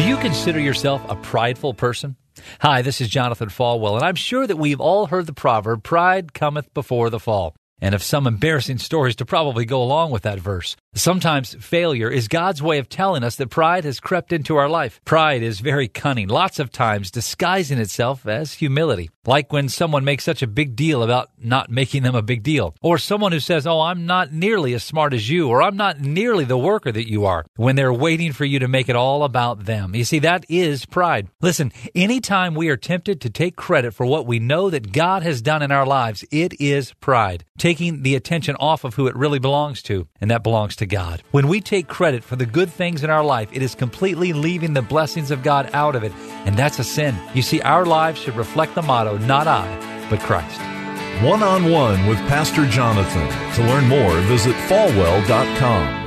Do you consider yourself a prideful person? Hi, this is Jonathan Falwell, and I'm sure that we've all heard the proverb, Pride cometh before the fall and of some embarrassing stories to probably go along with that verse. Sometimes failure is God's way of telling us that pride has crept into our life. Pride is very cunning, lots of times disguising itself as humility. Like when someone makes such a big deal about not making them a big deal. Or someone who says, Oh, I'm not nearly as smart as you, or I'm not nearly the worker that you are, when they're waiting for you to make it all about them. You see, that is pride. Listen, anytime we are tempted to take credit for what we know that God has done in our lives, it is pride. Taking the attention off of who it really belongs to, and that belongs to God. When we take credit for the good things in our life, it is completely leaving the blessings of God out of it, and that's a sin. You see, our lives should reflect the motto, not I, but Christ. One on one with Pastor Jonathan. To learn more, visit falwell.com.